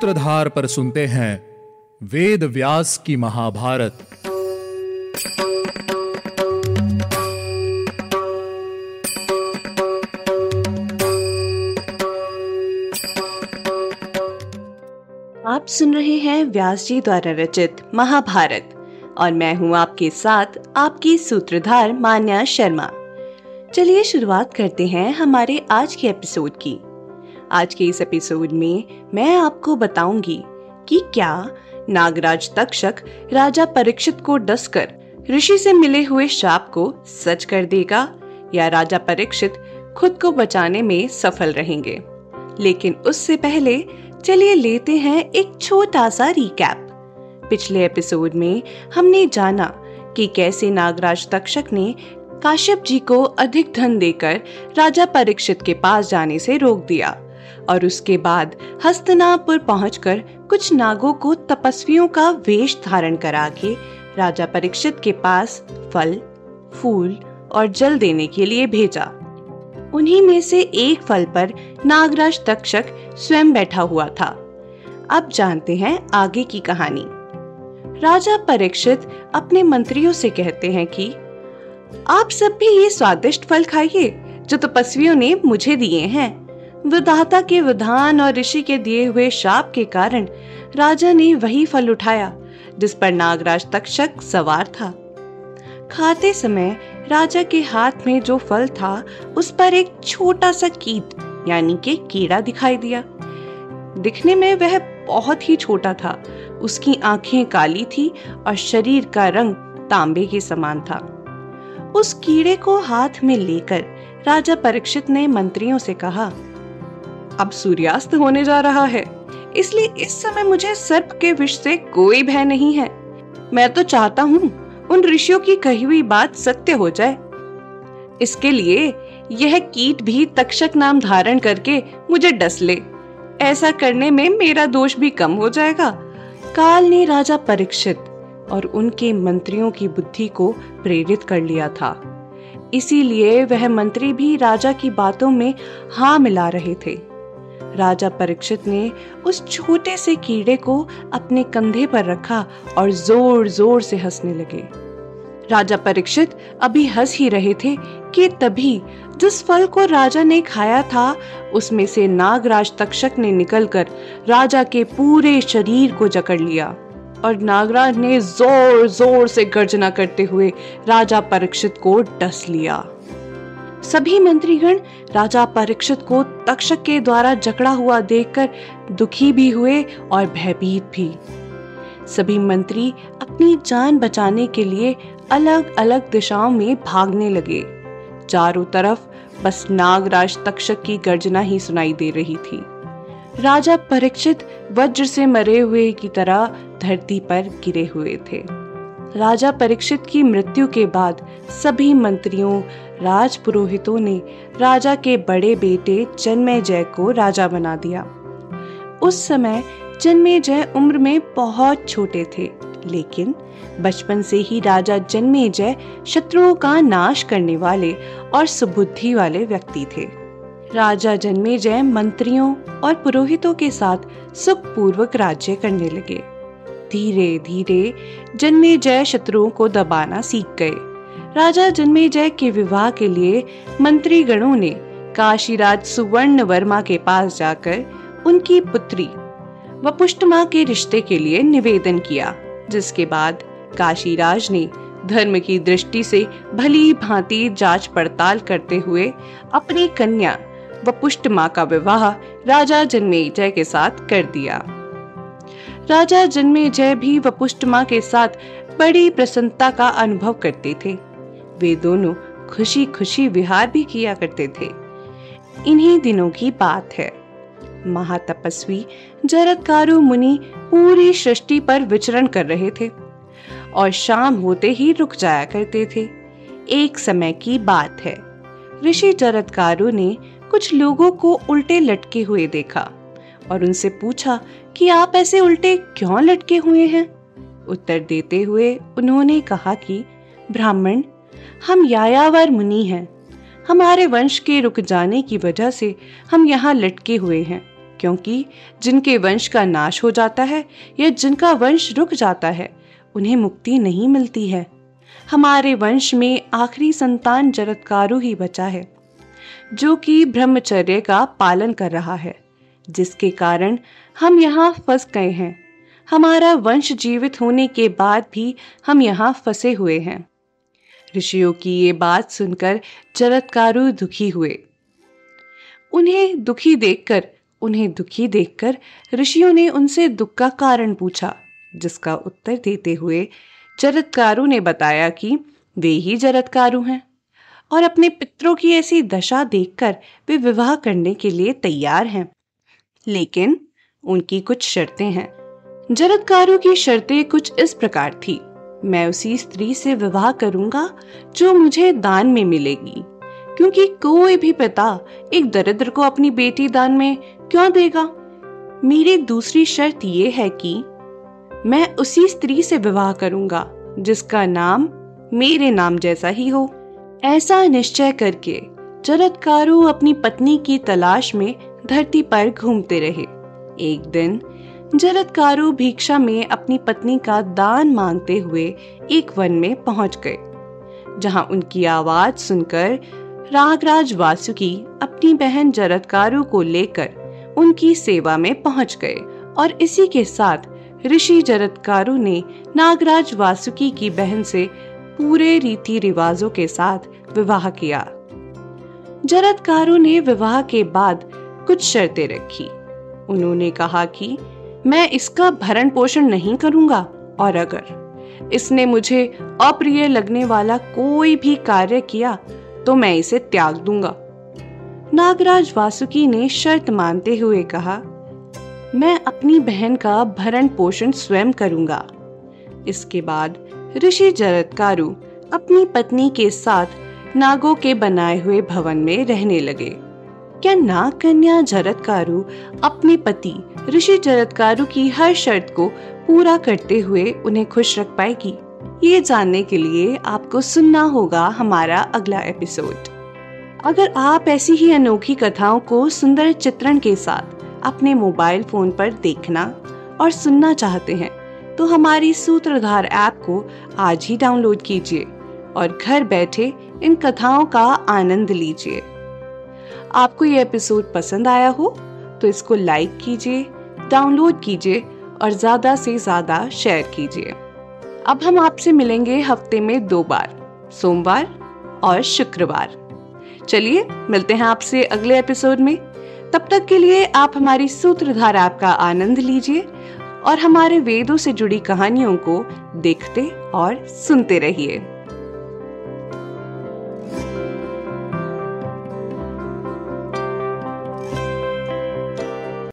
सूत्रधार पर सुनते हैं वेद व्यास की महाभारत। आप सुन रहे हैं व्यास जी द्वारा रचित महाभारत और मैं हूँ आपके साथ आपकी सूत्रधार मान्या शर्मा। चलिए शुरुआत करते हैं हमारे आज के एपिसोड की। आज के इस एपिसोड में मैं आपको बताऊँगी कि क्या नागराज तक्षक राजा परीक्षित को डसकर ऋषि से मिले हुए शाप को सच कर देगा या राजा परीक्षित खुद को बचाने में सफल रहेंगे। लेकिन उससे पहले चलिए लेते हैं एक छोटा सा रिकैप पिछले एपिसोड में हमने जाना कि कैसे नागराज तक्षक ने काश्यप जी को अधिक धन देकर राजा परीक्षित के पास जाने से रोक दिया। और उसके बाद हस्तनापुर पहुंचकर कुछ नागों को तपस्वियों का वेश धारण करा के राजा परीक्षित के पास फल, फूल और जल देने के लिए भेजा। उन्हीं में से एक फल पर नागराज तक्षक स्वयं बैठा हुआ था। अब जानते हैं आगे की कहानी। राजा परीक्षित अपने मंत्रियों से कहते हैं कि, आप सब भी ये स्वादिष्ट फल खाइए, जो तपस्वियों ने मुझे दिए हैं। विधाता के विधान और ऋषि के दिए हुए शाप के कारण राजा ने वही फल उठाया, जिस पर नागराज तक्षक सवार था। खाते समय राजा के हाथ में जो फल था, उस पर एक छोटा सा कीट, यानी कि कीड़ा दिखाई दिया। दिखने में वह बहुत ही छोटा था, उसकी आँखें काली थी और शरीर का रंग तांबे के समान था। उस कीड़े को हाथ में लेकर राजा परीक्षित ने मंत्रियों से कहा अब सूर्यास्त होने जा रहा है। इसलिए इस समय मुझे सर्प के विष से कोई भय नहीं है। मैं तो चाहता हूँ उन ऋषियों की कही हुई बात सत्य हो जाए। इसके लिए यह कीट भी तक्षक नाम धारण करके मुझे डस ले। ऐसा करने में मेरा दोष भी कम हो जाएगा। काल ने राजा परीक्षित और उनके मंत्रियों की बुद्धि को प्रेरित कर लिया था। इसीलिए वह मंत्री भी राजा की बातों में हाँ मिला रहे थे। राजा परीक्षित ने उस छोटे से कीड़े को अपने कंधे पर रखा और ज़ोर ज़ोर से हंसने लगे। राजा परीक्षित अभी हंस ही रहे थे कि तभी जिस फल को राजा ने खाया था, उसमें से नागराज तक्षक ने निकलकर राजा के पूरे शरीर को जकड़ लिया और नागराज ने ज़ोर ज़ोर से गर्जना करते हुए राजा परीक्षित को डस लिया। सभी मंत्रीगण राजा परीक्षित को तक्षक के द्वारा जकड़ा हुआ देखकर दुखी भी हुए और भयभीत भी। सभी मंत्री अपनी जान बचाने के लिए अलग अलग दिशाओं में भागने लगे। चारों तरफ़ बस नागराज तक्षक की गर्जना ही सुनाई दे रही थी। राजा परीक्षित वज्र से मरे हुए की तरह धरती पर गिरे हुए थे। राजा परीक्षित की मृत्यु के बाद सभी मंत्रियों राज पुरोहितों ने राजा के बड़े बेटे जन्मे जय को राजा बना दिया। उस समय जन्मे जय उम्र में बहुत छोटे थे, लेकिन बचपन से ही राजा जन्मे जय शत्रुओं का नाश करने वाले और सुबुद्धि वाले व्यक्ति थे। राजा जन्मे जय मंत्रियों और पुरोहितों के साथ सुख पूर्वक राज्य करने लगे। धीरे धीरे जन्मे जय शत्रुओं को दबाना सीख गए। राजा जन्मे जय के विवाह के लिए मंत्री गणों ने काशीराज सुवर्ण वर्मा के पास जाकर उनकी पुत्री व पुष्टमा के रिश्ते के लिए निवेदन किया, जिसके बाद काशीराज ने धर्म की दृष्टि से भली भांति जाँच पड़ताल करते हुए अपनी कन्या व पुष्ट माँ का विवाह राजा जन्मेजय के साथ कर दिया। राजा जन्मे जय भी वपुष्ट माँ के साथ बड़ी प्रसन्नता का अनुभव करते थे। वे दोनों खुशी खुशी विहार भी किया करते थे। इन्हीं दिनों की बात है। महातपस्वी जरदकारु मुनि पूरी सृष्टि पर विचरण कर रहे थे और शाम होते ही रुक जाया करते थे। एक समय की बात है। ऋषि जरदकारु ने कुछ लोगों को उल्टे लटके हुए देखा और उनसे पूछा कि आप ऐसे उल्टे क्यों लटके हुए हैं? उत्तर देते हुए उन्होंने कहा कि, ब्राह्मण, हम यायावर मुनि हैं। हमारे वंश के रुक जाने की वजह से हम यहाँ लटके हुए हैं, क्योंकि जिनके वंश का नाश हो जाता है या जिनका वंश रुक जाता है, उन्हें मुक्ति नहीं मिलती है। हमारे वंश में आखिरी संतान जरत्कारु ही बचा है, जो कि ब्रह्मचर्य का पालन कर रहा है। जिसके कारण हम यहाँ फंस गए हैं। हमारा वंश जीवित होने के बाद भी हम यहाँ फंसे हुए हैं। ऋषियों की ये बात सुनकर जरत्कारु दुखी हुए। उन्हें दुखी देखकर, उन्हें दुखी देखकर ऋषियों ने उनसे दुख का कारण पूछा, जिसका उत्तर देते हुए जरत्कारु ने बताया कि वे ही जरत्कारु हैं और अपने पितरों की ऐसी दशा देखकर वे विवाह करने के लिए तैयार हैं। लेकिन उनकी कुछ शर्तें हैं। जरत्कारु की शर्तें कुछ इस प्रकार थी। मैं उसी स्त्री से विवाह करूँगा जो मुझे दान में मिलेगी। क्योंकि कोई भी पिता एक दरिद्र को अपनी बेटी दान में क्यों देगा? मेरी दूसरी शर्त ये है कि मैं उसी स्त्री से विवाह करूँगा, जिसका नाम मेरे नाम जैसा ही हो। ऐसा निश्चय करके चरतकारु अपनी पत्नी की तलाश में धरती पर घूमते रहे। एक दिन जरतकारु भिक्षा में अपनी पत्नी का दान मांगते हुए एक वन में पहुँच गए, जहाँ उनकी आवाज़ सुनकर रागराज वासुकी अपनी बहन जरतकारु को लेकर उनकी सेवा में पहुँच गए और इसी के साथ ऋषि जरतकारु ने नागराज वासुकी की बहन से पूरे रीति रिवाजों के साथ विवाह किया। जरतकारु ने विवाह के बाद कुछ शर्तें रखी। उन्होंने कहा कि मैं इसका भरण पोषण नहीं करूँगा और अगर इसने मुझे अप्रिय लगने वाला कोई भी कार्य किया तो मैं इसे त्याग दूँगा। नागराज वासुकी ने शर्त मानते हुए कहा, मैं अपनी बहन का भरण पोषण स्वयं करूँगा। इसके बाद ऋषि जरत्कारु अपनी पत्नी के साथ नागों के बनाए हुए भवन में रहने लगे। क्या नाग कन्या जरत्कारु अपने पति ऋषि जरत्कारु की हर शर्त को पूरा करते हुए उन्हें खुश रख पाएगी? ये जानने के लिए आपको सुनना होगा हमारा अगला एपिसोड अगर आप ऐसी ही अनोखी कथाओं को सुंदर चित्रण के साथ अपने मोबाइल फ़ोन पर देखना और सुनना चाहते हैं तो हमारी सूत्रधार ऐप को आज ही डाउनलोड कीजिए और घर बैठे इन कथाओं का आनंद लीजिए। आपको ये एपिसोड पसंद आया हो तो इसको लाइक कीजिए डाउनलोड कीजिए और ज़्यादा से ज़्यादा शेयर कीजिए। अब हम आपसे मिलेंगे हफ़्ते में दो बार, सोमवार और शुक्रवार। चलिए, मिलते हैं आपसे अगले एपिसोड में। तब तक के लिए आप हमारी सूत्रधार ऐप का आनंद लीजिए और हमारे वेदों से जुड़ी कहानियों को देखते और सुनते रहिए।